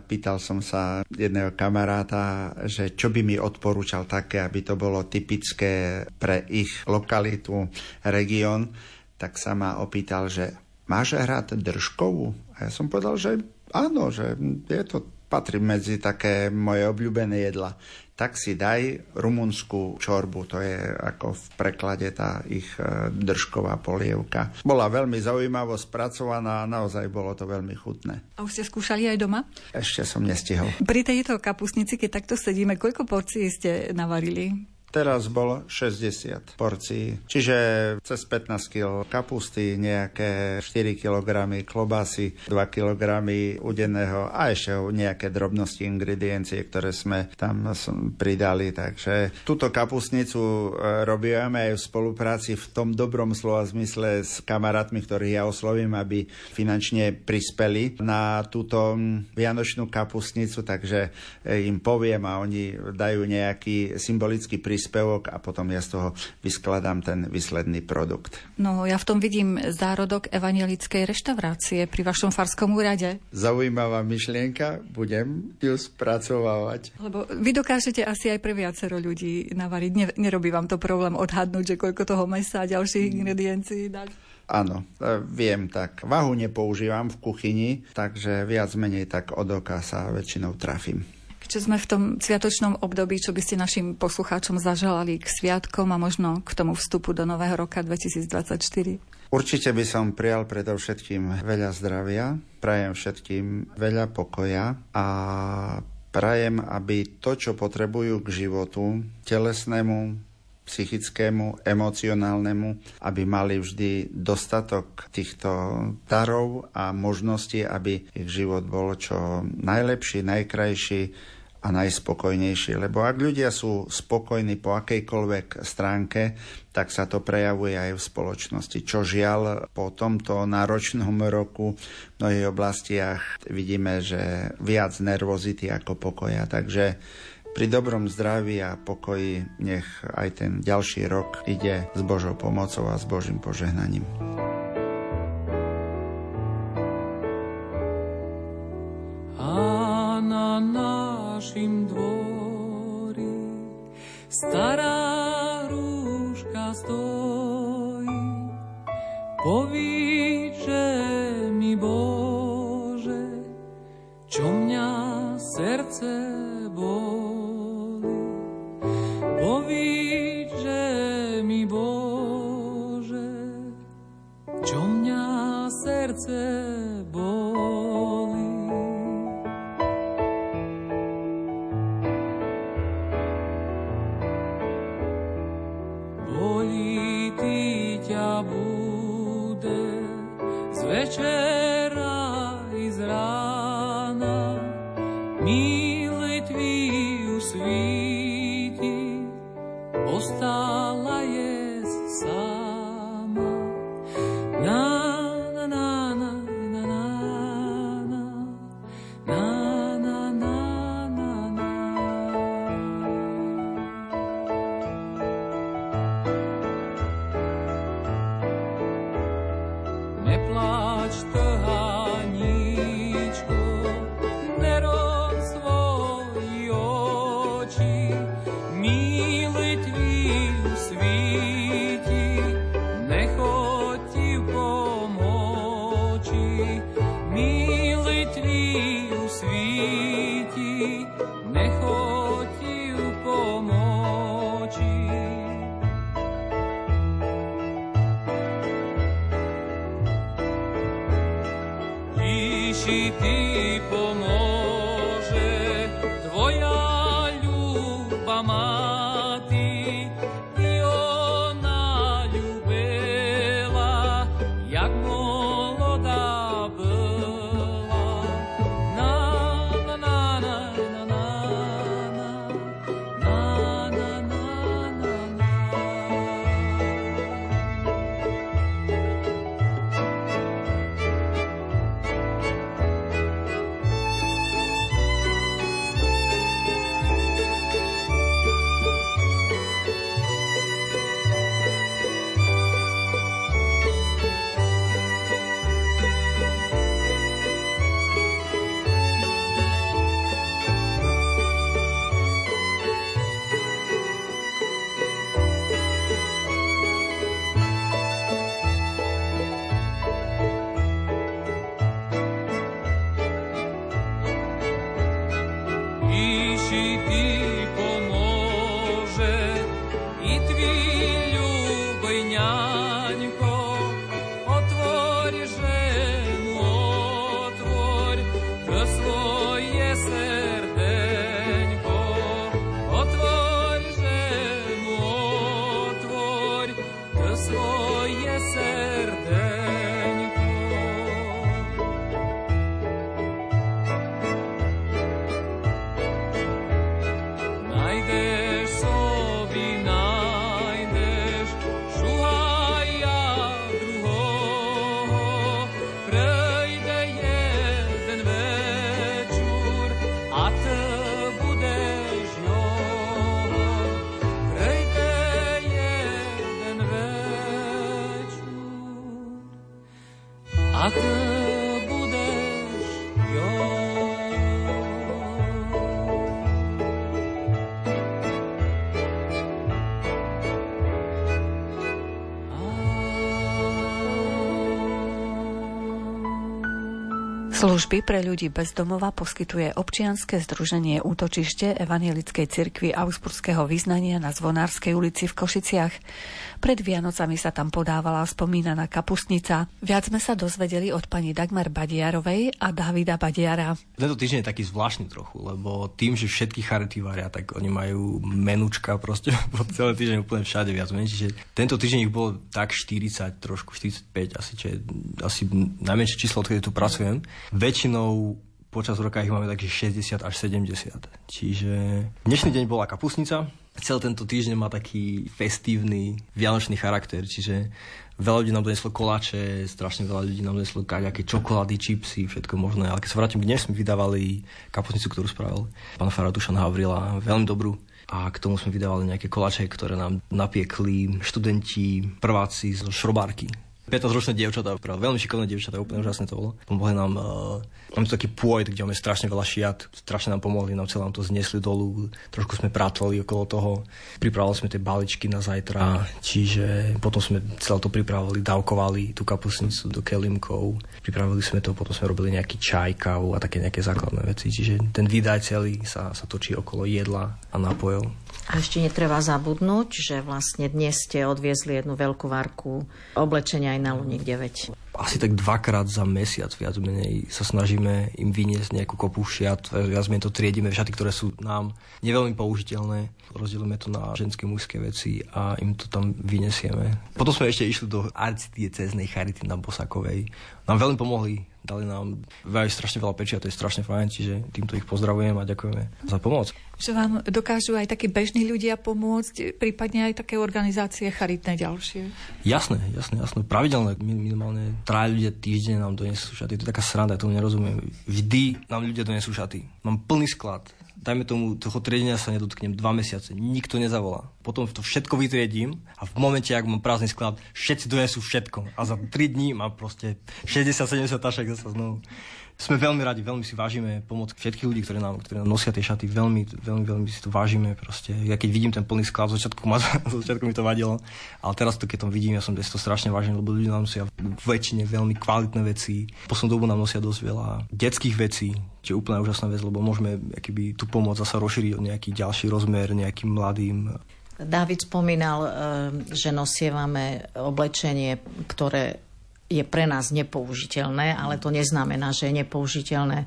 S7: pýtal som sa jedného kamaráta, že čo by mi odporúčal také, aby to bolo typické pre ich lokalitu, región, tak sa ma opýtal, že máš hrať držkovú? A ja som povedal, že áno, že je to patrí medzi také moje obľúbené jedla tak si daj rumunskú čorbu, to je ako v preklade tá ich e, držková polievka. Bola veľmi zaujímavo spracovaná a naozaj bolo to veľmi chutné.
S6: A už ste skúšali aj doma?
S7: Ešte som nestihol.
S6: Pri tejto kapusnici, keď takto sedíme, koľko porcií ste navarili?
S7: Teraz bolo 60 porcií, čiže cez 15 kg kapusty, nejaké 4 kg klobásy, 2 kg udeného a ešte nejaké drobnosti, ingrediencie, ktoré sme tam pridali. Takže túto kapustnicu e, robíme aj v spolupráci v tom dobrom slova zmysle s kamarátmi, ktorých ja oslovím, aby finančne prispeli na túto vianočnú kapustnicu, takže e, im poviem a oni dajú nejaký symbolický príspevok príspevok a potom ja z toho vyskladám ten výsledný produkt.
S6: No ja v tom vidím zárodok evangelickej reštaurácie pri vašom farskom úrade.
S7: Zaujímavá myšlienka, budem ju spracovávať.
S6: Lebo vy dokážete asi aj pre viacero ľudí navariť. Ne, nerobí vám to problém odhadnúť, že koľko toho mesa a ďalších mm. ingrediencií dať?
S7: Áno, e, viem tak. Váhu nepoužívam v kuchyni, takže viac menej tak od oka sa väčšinou trafím.
S6: Keďže sme v tom sviatočnom období, čo by ste našim poslucháčom zaželali k sviatkom a možno k tomu vstupu do nového roka 2024?
S7: Určite by som prijal predovšetkým veľa zdravia, prajem všetkým veľa pokoja a prajem, aby to, čo potrebujú k životu, telesnému, psychickému, emocionálnemu, aby mali vždy dostatok týchto darov a možností, aby ich život bol čo najlepší, najkrajší, a najspokojnejšie. Lebo ak ľudia sú spokojní po akejkoľvek stránke, tak sa to prejavuje aj v spoločnosti. Čo žiaľ po tomto náročnom roku v mnohých oblastiach vidíme, že viac nervozity ako pokoja. Takže pri dobrom zdraví a pokoji nech aj ten ďalší rok ide s Božou pomocou a s Božím požehnaním.
S8: Našim dvori stará rúška stojí. Povíče mi Bože, čo mňa srdce boli. Povíče mi Bože, čo mňa srdce boli. church.
S3: Služby pre ľudí bez domova poskytuje občianske združenie Útočište Evangelickej cirkvi Augsburského vyznania na Zvonárskej ulici v Košiciach. Pred Vianocami sa tam podávala spomínaná kapustnica. Viac sme sa dozvedeli od pani Dagmar Badiarovej a Davida Badiara.
S9: Tento týždeň je taký zvláštny trochu, lebo tým, že všetky charity varia, tak oni majú menučka proste po celý týždeň úplne všade viac menej. Tento týždeň ich bolo tak 40, trošku 45, asi, čiže, asi najmenšie číslo, odkedy tu pracujem. Väčšinou počas roka ich máme takých 60 až 70. Čiže dnešný deň bola kapusnica, celý tento týždeň má taký festívny, vianočný charakter, čiže veľa ľudí nám doneslo koláče, strašne veľa ľudí nám doneslo nejaké čokolády, čipsy, všetko možné. Ale keď sa vrátim k dnes, sme vydávali kapusnicu, ktorú spravil pán Faratušan Havrila, veľmi dobrú. A k tomu sme vydávali nejaké koláče, ktoré nám napiekli študenti, prváci zo šrobárky 15-ročné dievčatá, veľmi šikovné dievčatá, úplne úžasné to bolo. Pomohli nám, uh, máme taký pôjt, kde máme strašne veľa šiat, strašne nám pomohli, nám celé nám to znesli dolu, trošku sme prátvali okolo toho, pripravovali sme tie baličky na zajtra, čiže potom sme celé to pripravovali, dávkovali tú kapusnicu do kelimkov, pripravili sme to, potom sme robili nejaký čaj, kávu a také nejaké základné veci, čiže ten výdaj celý sa, sa točí okolo jedla a nápojov.
S10: A ešte netreba zabudnúť, že vlastne dnes ste odviezli jednu veľkú varku oblečenia na Luník 9.
S9: Asi tak dvakrát za mesiac viac menej sa snažíme im vyniesť nejakú kopu šiat. Viac menej to triedime šaty, ktoré sú nám neveľmi použiteľné. Rozdielime to na ženské mužské veci a im to tam vyniesieme. Potom sme ešte išli do arcidieceznej charity na Bosakovej. Nám veľmi pomohli dali nám veľmi strašne veľa pečia, to je strašne fajn, čiže týmto ich pozdravujem a ďakujeme za pomoc.
S6: Že vám dokážu aj takí bežní ľudia pomôcť, prípadne aj také organizácie charitné ďalšie?
S9: Jasné, jasné, jasné. Pravidelné, minimálne traja ľudia týždeň nám donesú šaty, to je taká sranda, ja tomu nerozumiem. Vždy nám ľudia donesú šaty. Mám plný sklad dajme tomu, toho triedenia sa nedotknem dva mesiace, nikto nezavolá. Potom to všetko vytriedím a v momente, ak mám prázdny sklad, všetci donesú všetko. A za 3 dní mám proste 60-70 tašek zase znovu sme veľmi radi, veľmi si vážime pomoc všetkých ľudí, ktorí nám, ktorí nám nosia tie šaty, veľmi, veľmi, veľmi si to vážime. Proste. Ja keď vidím ten plný sklad, začiatku, ma, začiatku mi to vadilo, ale teraz to, keď to vidím, ja som si to strašne vážim, lebo ľudia nám nosia väčšine veľmi kvalitné veci. Poslednú dobu nám nosia dosť veľa detských vecí, čo je úplne úžasná vec, lebo môžeme akýby, tú pomoc zase rozšíriť o nejaký ďalší rozmer nejakým mladým.
S10: David spomínal, eh, že nosievame oblečenie, ktoré je pre nás nepoužiteľné, ale to neznamená, že je nepoužiteľné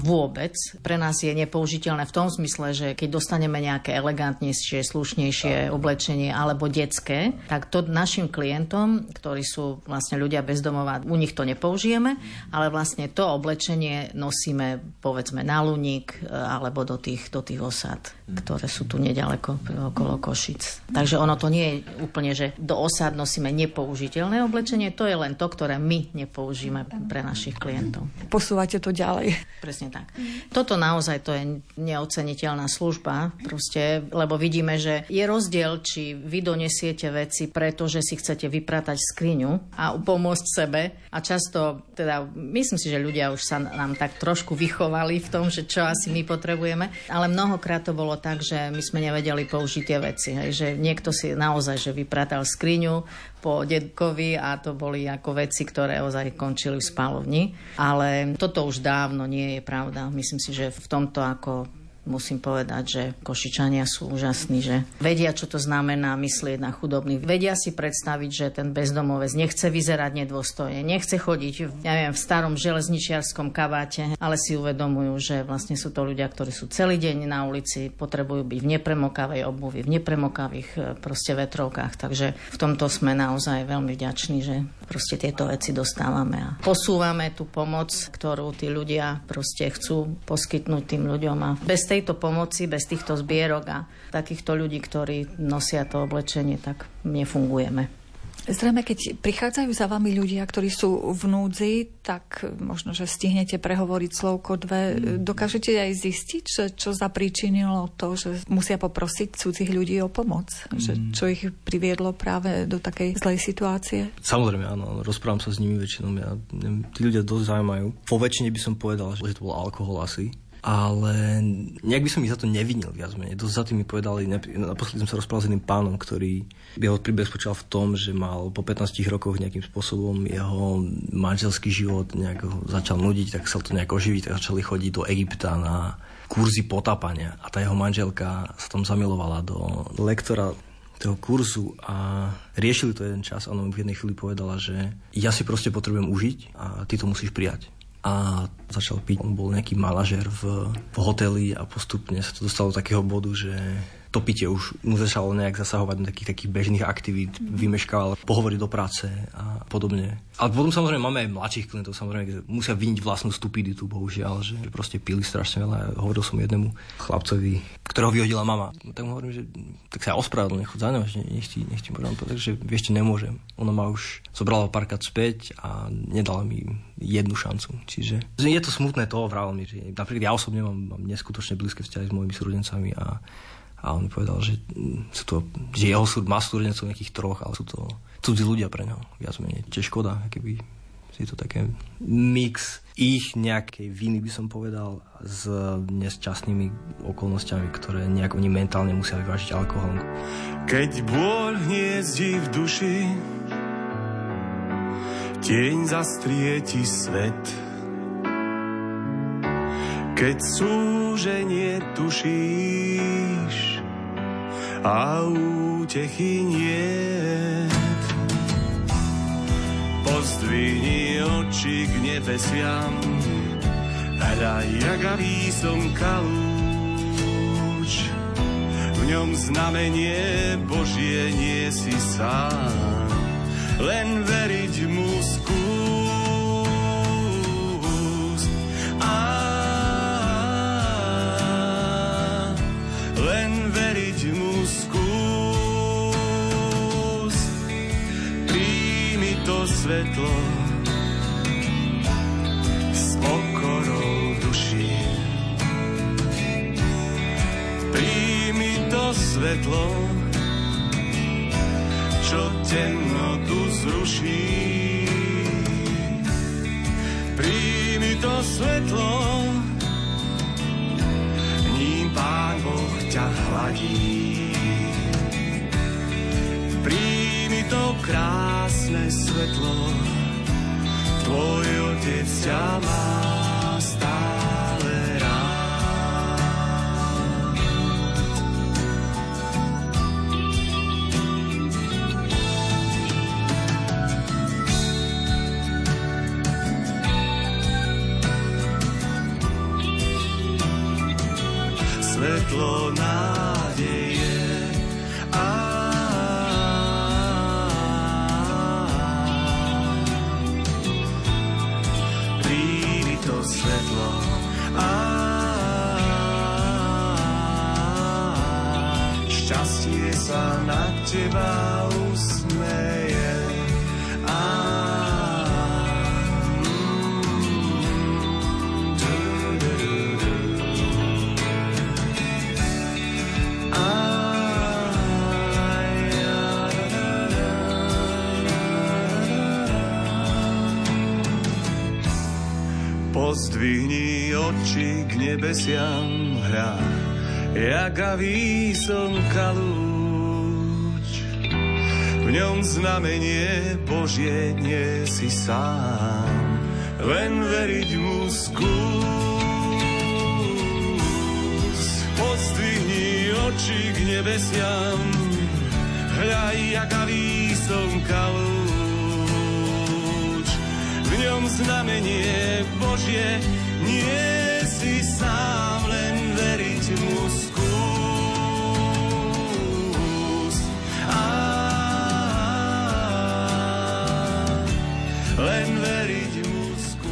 S10: vôbec. Pre nás je nepoužiteľné v tom zmysle, že keď dostaneme nejaké elegantnejšie, slušnejšie oblečenie alebo detské, tak to našim klientom, ktorí sú vlastne ľudia bezdomová, u nich to nepoužijeme, ale vlastne to oblečenie nosíme povedzme na Luník e, alebo do tých, do tých osad, ktoré sú tu nedaleko okolo Košic. Takže ono to nie je úplne, že do osad nosíme nepoužiteľné oblečenie, to je len to, ktoré my nepoužijeme pre našich klientov.
S6: Posúvate to ďalej.
S10: Presne tak. Toto naozaj to je neoceniteľná služba, proste, lebo vidíme, že je rozdiel, či vy donesiete veci, pretože si chcete vypratať skriňu a pomôcť sebe. A často, teda, myslím si, že ľudia už sa nám tak trošku vychovali v tom, že čo asi my potrebujeme, ale mnohokrát to bolo tak, že my sme nevedeli použiť tie veci. Hej, že niekto si naozaj že vypratal skriňu, po detkovi a to boli ako veci, ktoré ozaj končili v spálovni. Ale toto už dávno nie je pravda. Myslím si, že v tomto ako musím povedať, že Košičania sú úžasní, že vedia, čo to znamená myslieť na chudobných. Vedia si predstaviť, že ten bezdomovec nechce vyzerať nedôstojne, nechce chodiť ja neviem, v starom železničiarskom kabáte, ale si uvedomujú, že vlastne sú to ľudia, ktorí sú celý deň na ulici, potrebujú byť v nepremokavej obuvi, v nepremokavých e, proste vetrovkách. Takže v tomto sme naozaj veľmi vďační, že proste tieto veci dostávame a posúvame tú pomoc, ktorú tí ľudia proste chcú poskytnúť tým ľuďom a bez tej tejto pomoci, bez týchto zbierok a takýchto ľudí, ktorí nosia to oblečenie, tak nefungujeme.
S6: Zrejme, keď prichádzajú za vami ľudia, ktorí sú v núdzi, tak možno, že stihnete prehovoriť slovko dve. Mm. Dokážete aj zistiť, že čo zapríčinilo to, že musia poprosiť cudzích ľudí o pomoc? Mm. Že čo ich priviedlo práve do takej zlej situácie?
S9: Samozrejme, áno. Rozprávam sa s nimi väčšinou. Ja, tí ľudia dosť zaujímajú. Po väčšine by som povedal, že to bol alkohol asi ale nejak by som ich za to nevinil viac menej. Dosť za tým mi povedali, naposledy som sa rozprával s jedným pánom, ktorý jeho príbeh spočal v tom, že mal po 15 rokoch nejakým spôsobom jeho manželský život nejak začal nudiť, tak sa to nejak oživiť, tak začali chodiť do Egypta na kurzy potápania a tá jeho manželka sa tam zamilovala do lektora toho kurzu a riešili to jeden čas. A ona v jednej chvíli povedala, že ja si proste potrebujem užiť a ty to musíš prijať a začal piť. On bol nejaký manažer v, v hoteli a postupne sa to dostalo do takého bodu, že to pitie už mu začalo nejak zasahovať do takých, takých bežných aktivít, vymeškával pohovory do práce a podobne. Ale potom samozrejme máme aj mladších klientov, samozrejme, že musia vyniť vlastnú stupiditu, bohužiaľ, že proste pili strašne veľa. Hovoril som jednému chlapcovi, ktorého vyhodila mama. Tak mu hovorím, že tak sa ospravedlňujem, chod za ňou, že nech ti, nech ti povedal povedať, že ešte nemôžem. Ona ma už zobrala párkrát späť a nedala mi jednu šancu. Čiže je to smutné to, vravel mi, že napríklad ja osobne mám, mám neskutočne blízke vzťahy s mojimi súrodencami a a on povedal, že, sú to, že jeho súd má súrodencov nejakých troch, ale sú to cudzí ľudia pre neho, viac menej. Čiže škoda, keby je to také mix ich nejakej viny, by som povedal, s nesčasnými okolnostiami, ktoré nejak oni mentálne musia vyvážiť alkoholom.
S11: Keď bôľ hniezdi v duši, tieň zastrieti svet. Keď súženie tušíš, a útechy niet. Pozdvihni oči k nebesiam, hľaj, jagavý som kalúč. V ňom znamenie Božie nie si sám, len veriť mu skús. Svetlo s pokorou duši. Príjmi to svetlo, čo temnotu zruší. Príjmi to svetlo, ťa hladí. To krásne svetlo, tvoj otec ťa má Pozdvihni oči k nebesiam hra, jakavý slnka lúč. V ňom znamenie Božie nie si sám, len veriť mu skús. Pozdvihni oči k nebesiam, hľa jakavý slnka lúč ňom znamenie Božie, nie si sám, len veriť mu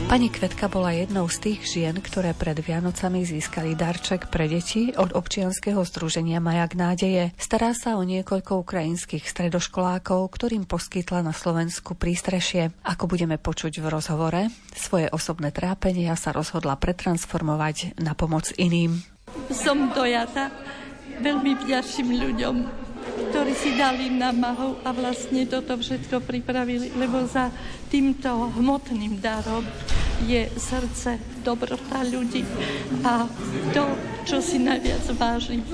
S3: Pani Kvetka bola jednou z tých žien, ktoré pred Vianocami získali darček pre deti od občianskeho združenia Majak nádeje. Stará sa o niekoľko ukrajinských stredoškolákov, ktorým poskytla na Slovensku prístrešie. Ako budeme počuť v rozhovore, svoje osobné trápenia sa rozhodla pretransformovať na pomoc iným.
S12: Som dojata veľmi vďačným ľuďom, ktorí si dali námahu a vlastne toto všetko pripravili, lebo za týmto hmotným darom je srdce, dobrota ľudí a to, čo si najviac vážim.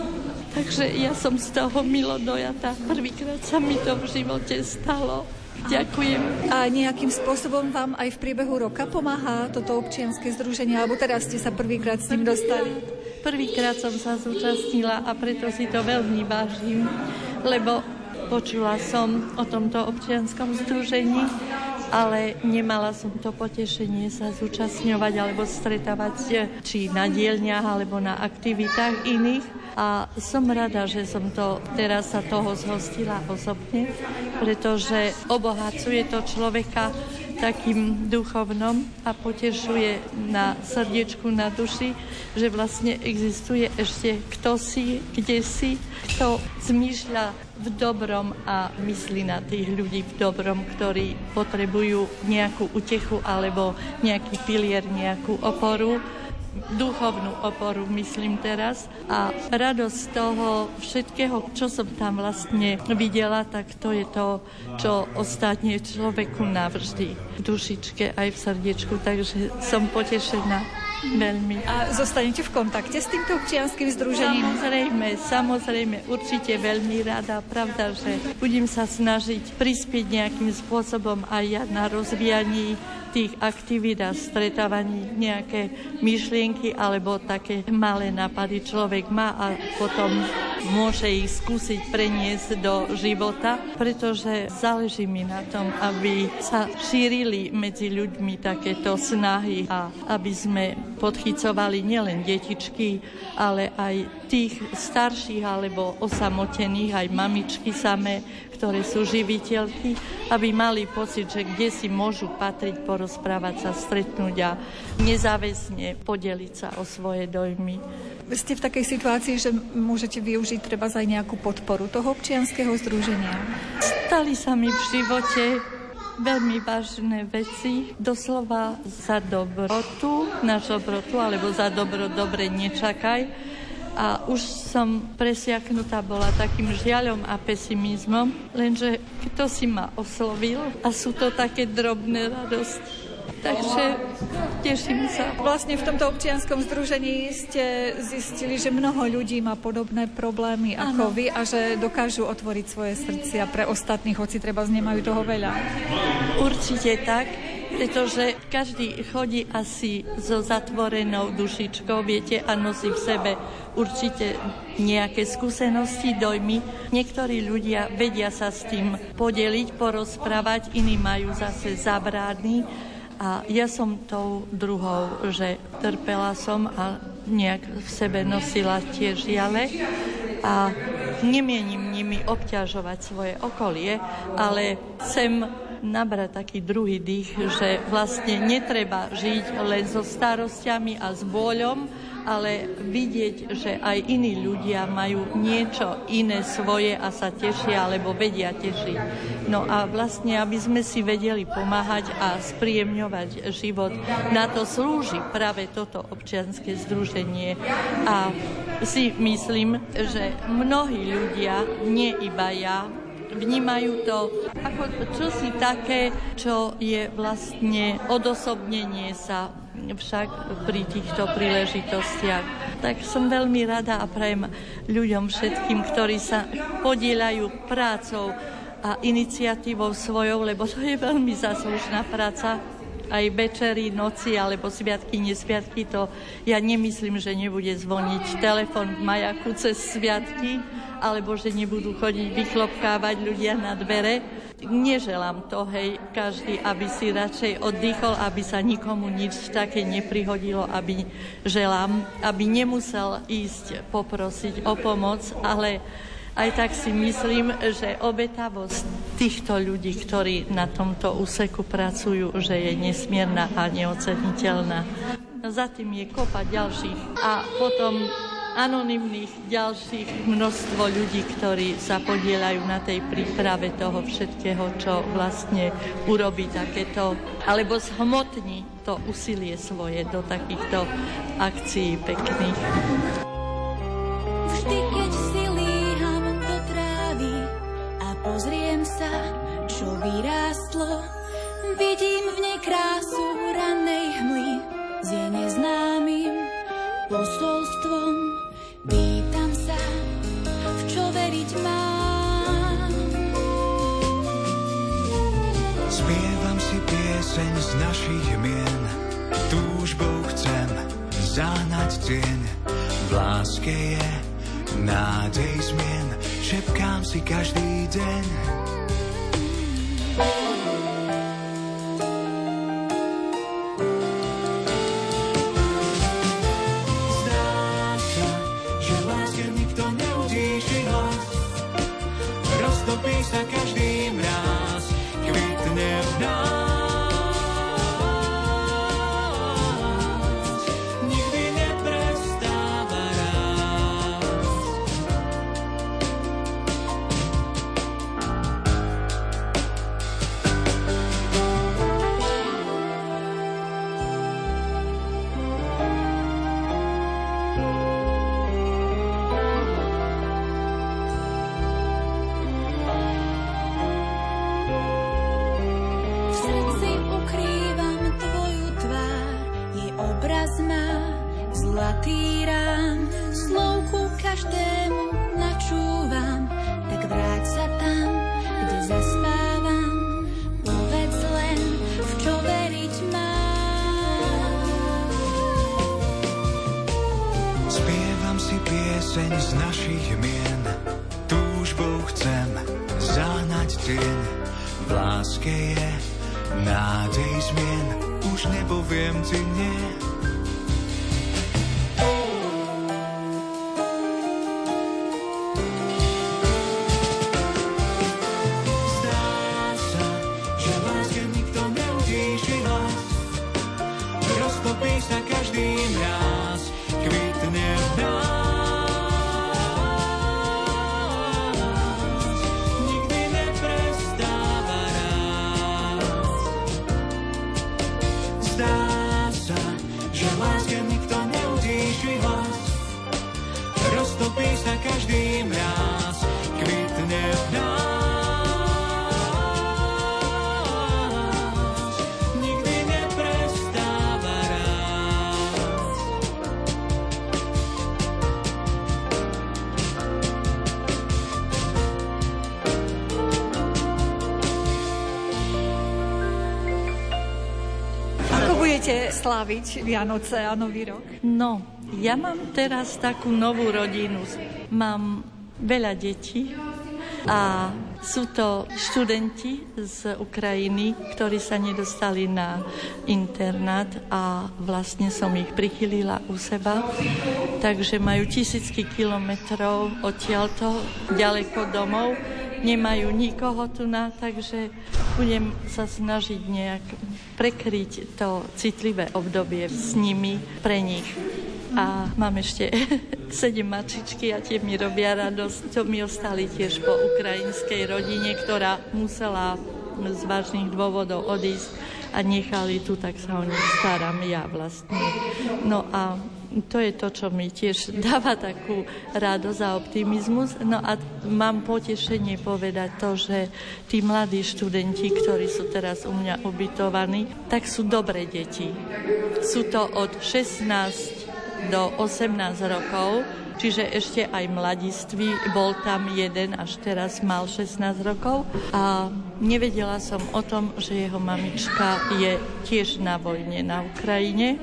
S12: Takže ja som z toho milo dojata. Prvýkrát sa mi to v živote stalo. Ďakujem.
S6: A nejakým spôsobom vám aj v priebehu roka pomáha toto občianske združenie, alebo teraz ste sa prvýkrát s ním dostali?
S12: Prvýkrát som sa zúčastnila a preto si to veľmi vážim, lebo počula som o tomto občianskom združení ale nemala som to potešenie sa zúčastňovať alebo stretávať či na dielniach alebo na aktivitách iných. A som rada, že som to teraz sa toho zhostila osobne, pretože obohacuje to človeka takým duchovnom a potešuje na srdiečku, na duši, že vlastne existuje ešte kto si, kde si, kto zmýšľa v dobrom a myslí na tých ľudí v dobrom, ktorí potrebujú nejakú utechu alebo nejaký pilier, nejakú oporu duchovnú oporu, myslím teraz. A radosť toho všetkého, čo som tam vlastne videla, tak to je to, čo ostatne človeku navždy v dušičke aj v srdiečku. Takže som potešená. Veľmi.
S6: A zostanete v kontakte s týmto občianským združením?
S12: Samozrejme, samozrejme, určite veľmi rada. Pravda, že budem sa snažiť prispieť nejakým spôsobom aj ja na rozvíjaní tých aktivít a stretávaní nejaké myšlienky alebo také malé nápady človek má a potom môže ich skúsiť preniesť do života, pretože záleží mi na tom, aby sa šírili medzi ľuďmi takéto snahy a aby sme podchycovali nielen detičky, ale aj tých starších alebo osamotených, aj mamičky samé, ktoré sú živiteľky, aby mali pocit, že kde si môžu patriť, porozprávať sa, stretnúť a nezáväzne podeliť sa o svoje dojmy.
S6: Ste v takej situácii, že môžete využiť treba aj nejakú podporu toho občianského združenia?
S12: Stali sa mi v živote veľmi vážne veci, doslova za dobrotu, na dobrotu, alebo za dobro, dobre nečakaj a už som presiaknutá bola takým žiaľom a pesimizmom, lenže kto si ma oslovil a sú to také drobné radosti. Takže teším sa.
S6: Vlastne v tomto občianskom združení ste zistili, že mnoho ľudí má podobné problémy ako ano. vy a že dokážu otvoriť svoje srdcia pre ostatných, hoci treba nemajú toho veľa.
S12: Určite tak pretože každý chodí asi so zatvorenou dušičkou, viete, a nosí v sebe určite nejaké skúsenosti, dojmy. Niektorí ľudia vedia sa s tým podeliť, porozprávať, iní majú zase zabrány. A ja som tou druhou, že trpela som a nejak v sebe nosila tie žiale a nemienim nimi obťažovať svoje okolie, ale chcem nabrať taký druhý dých, že vlastne netreba žiť len so starostiami a s bôľom, ale vidieť, že aj iní ľudia majú niečo iné svoje a sa tešia, alebo vedia tešiť. No a vlastne, aby sme si vedeli pomáhať a spríjemňovať život, na to slúži práve toto občianske združenie. A si myslím, že mnohí ľudia, nie iba ja, vnímajú to ako čosi také, čo je vlastne odosobnenie sa však pri týchto príležitostiach. Tak som veľmi rada a prajem ľuďom všetkým, ktorí sa podielajú prácou a iniciatívou svojou, lebo to je veľmi zaslušná práca, aj večery, noci alebo sviatky, nesviatky, to ja nemyslím, že nebude zvoniť telefon v majaku cez sviatky, alebo že nebudú chodiť vyklopkávať ľudia na dvere. Neželám to, hej, každý, aby si radšej oddychol, aby sa nikomu nič také neprihodilo, aby želám, aby nemusel ísť poprosiť o pomoc, ale aj tak si myslím, že obetavosť týchto ľudí, ktorí na tomto úseku pracujú, že je nesmierna a neoceniteľná. Za tým je kopa ďalších a potom anonimných ďalších množstvo ľudí, ktorí sa podielajú na tej príprave toho všetkého, čo vlastne urobí takéto, alebo zhmotní to úsilie svoje do takýchto akcií pekných. Vždy, vyrástlo, vidím v nej krásu rannej hmly s jej neznámym posolstvom Pýtam sa, v čo veriť mám.
S13: Spievam si pieseň z našich mien, túžbou chcem zahnať tieň. V láske je nádej zmien, šepkám si každý deň.
S6: Sláviť Vianoce a Nový rok?
S12: No, ja mám teraz takú novú rodinu. Mám veľa detí a Sú to študenti z Ukrajiny, ktorí sa nedostali na internát a vlastne som ich prichylila u seba. Takže majú tisícky kilometrov odtiaľto, ďaleko domov. Nemajú nikoho tu na, takže budem sa snažiť nejak prekryť to citlivé obdobie s nimi pre nich a mám ešte sedem mačičky a tie mi robia radosť. To mi ostali tiež po ukrajinskej rodine, ktorá musela z vážnych dôvodov odísť a nechali tu, tak sa o nich starám ja vlastne. No a to je to, čo mi tiež dáva takú radosť a optimizmus. No a mám potešenie povedať to, že tí mladí študenti, ktorí sú teraz u mňa ubytovaní, tak sú dobré deti. Sú to od 16 do 18 rokov, čiže ešte aj mladiství, bol tam jeden, až teraz mal 16 rokov a nevedela som o tom, že jeho mamička je tiež na vojne na Ukrajine.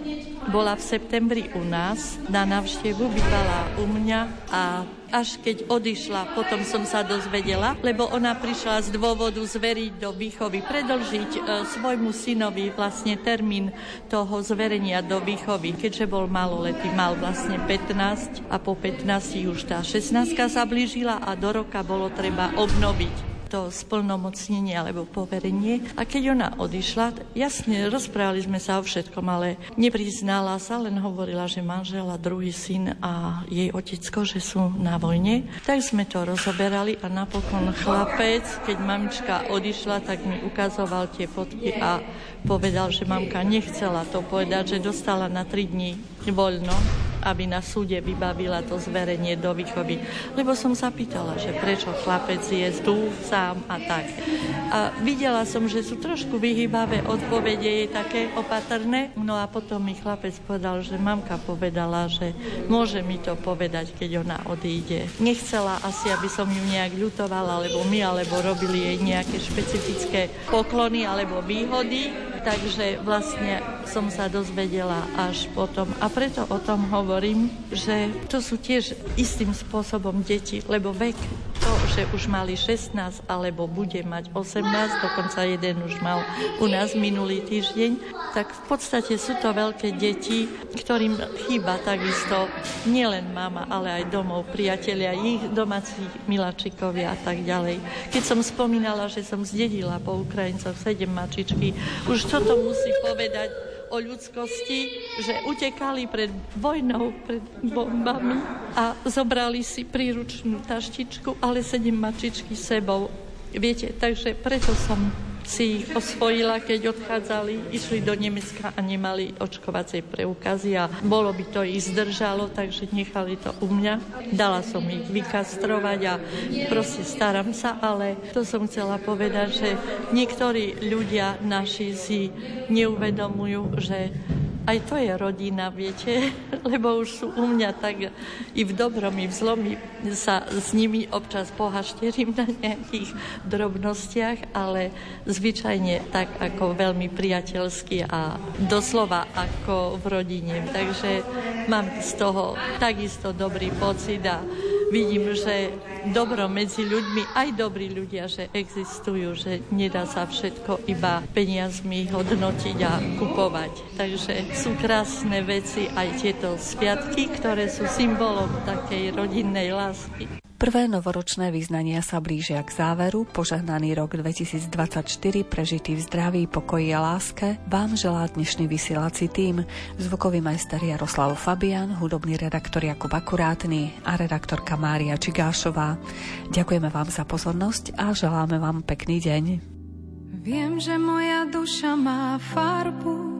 S12: Bola v septembri u nás, na návštevu bývala u mňa a až keď odišla, potom som sa dozvedela, lebo ona prišla z dôvodu zveriť do výchovy, predlžiť e, svojmu synovi vlastne termín toho zverenia do výchovy, keďže bol maloletý, mal vlastne 15 a po 15 už tá 16 sa blížila a do roka bolo treba obnoviť to splnomocnenie alebo poverenie. A keď ona odišla, jasne, rozprávali sme sa o všetkom, ale nepriznala sa, len hovorila, že manžela, druhý syn a jej otecko, že sú na vojne. Tak sme to rozoberali a napokon chlapec, keď mamička odišla, tak mi ukazoval tie fotky a povedal, že mamka nechcela to povedať, že dostala na tri dní voľno aby na súde vybavila to zverenie do výchovy. Lebo som sa pýtala, že prečo chlapec je tu sám a tak. A videla som, že sú trošku vyhýbavé odpovede, je také opatrné. No a potom mi chlapec povedal, že mamka povedala, že môže mi to povedať, keď ona odíde. Nechcela asi, aby som ju nejak ľutovala, alebo my, alebo robili jej nejaké špecifické poklony alebo výhody takže vlastne som sa dozvedela až potom. A preto o tom hovorím, že to sú tiež istým spôsobom deti, lebo vek to, že už mali 16 alebo bude mať 18, dokonca jeden už mal u nás minulý týždeň, tak v podstate sú to veľké deti, ktorým chýba takisto nielen mama, ale aj domov, priatelia, ich domáci milačikovia a tak ďalej. Keď som spomínala, že som zdedila po Ukrajincoch sedem mačičky, už toto musí povedať o ľudskosti, že utekali pred vojnou, pred bombami a zobrali si príručnú taštičku, ale sedem mačičky sebou. Viete, takže preto som si ich osvojila, keď odchádzali, išli do Nemecka a nemali očkovacej preukazy a bolo by to ich zdržalo, takže nechali to u mňa. Dala som ich vykastrovať a proste starám sa, ale to som chcela povedať, že niektorí ľudia naši si neuvedomujú, že aj to je rodina, viete, lebo už sú u mňa tak i v dobrom, i v zlom, sa s nimi občas pohašterím na nejakých drobnostiach, ale zvyčajne tak ako veľmi priateľsky a doslova ako v rodine. Takže mám z toho takisto dobrý pocit a vidím, že dobro medzi ľuďmi, aj dobrí ľudia, že existujú, že nedá sa všetko iba peniazmi hodnotiť a kupovať. Takže sú krásne veci aj tieto sviatky, ktoré sú symbolom takej rodinnej lásky.
S3: Prvé novoročné význania sa blížia k záveru. Požehnaný rok 2024 prežitý v zdraví, pokoji a láske vám želá dnešný vysielací tým. Zvukový majster Jaroslav Fabian, hudobný redaktor Jakub Akurátny a redaktorka Mária Čigášová. Ďakujeme vám za pozornosť a želáme vám pekný deň.
S14: Viem, že moja duša má farbu,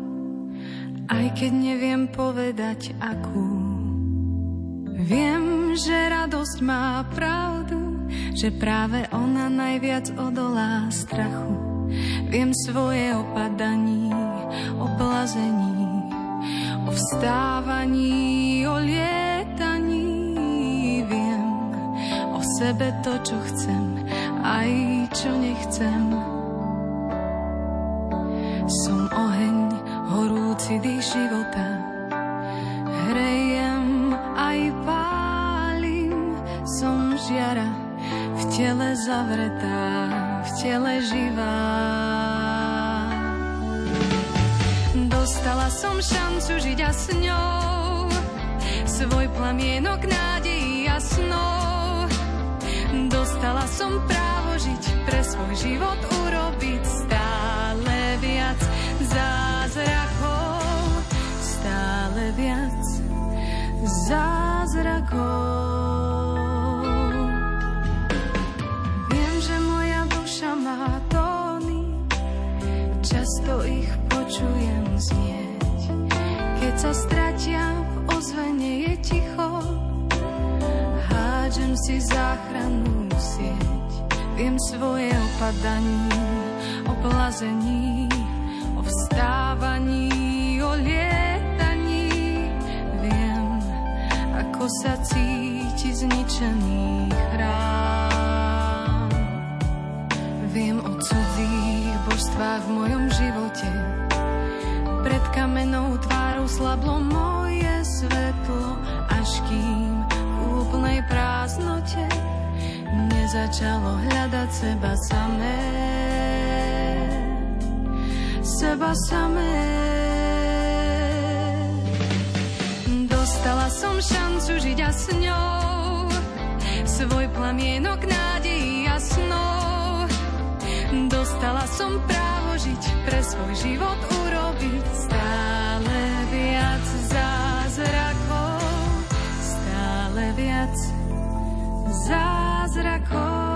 S14: aj keď neviem povedať akú. Viem, že radosť má pravdu, že práve ona najviac odolá strachu. Viem svoje opadaní, o plazení, o vstávaní, o lietaní. Viem o sebe to, čo chcem, aj čo nechcem. Som oheň, horúci dých života, hrejem aj pálim, som žiara v tele zavretá, v tele živá. Dostala som šancu žiť a s ňou svoj plamienok nádejí a snov. Dostala som právo žiť pre svoj život urobiť zázrakov, stále viac zázrakov. často ich počujem znieť. Keď sa stratia v ozvene je ticho, hádžem si záchrannú sieť. Viem svoje opadaní, o vstávaní, o lietaní. Viem, ako sa cíti zničený chrám. Viem o cudzích božstvách v mojom živote. Pred kamenou tvárou slablo moje svetlo, až kým v úplnej prázdnote nezačalo hľadať seba samé. Seba samé. Dostala som šancu žiť a s ňou svoj plamienok nádejí a snov. Dostala som právo žiť pre svoj život urobiť stále viac zázrakov, stále viac zázrakov.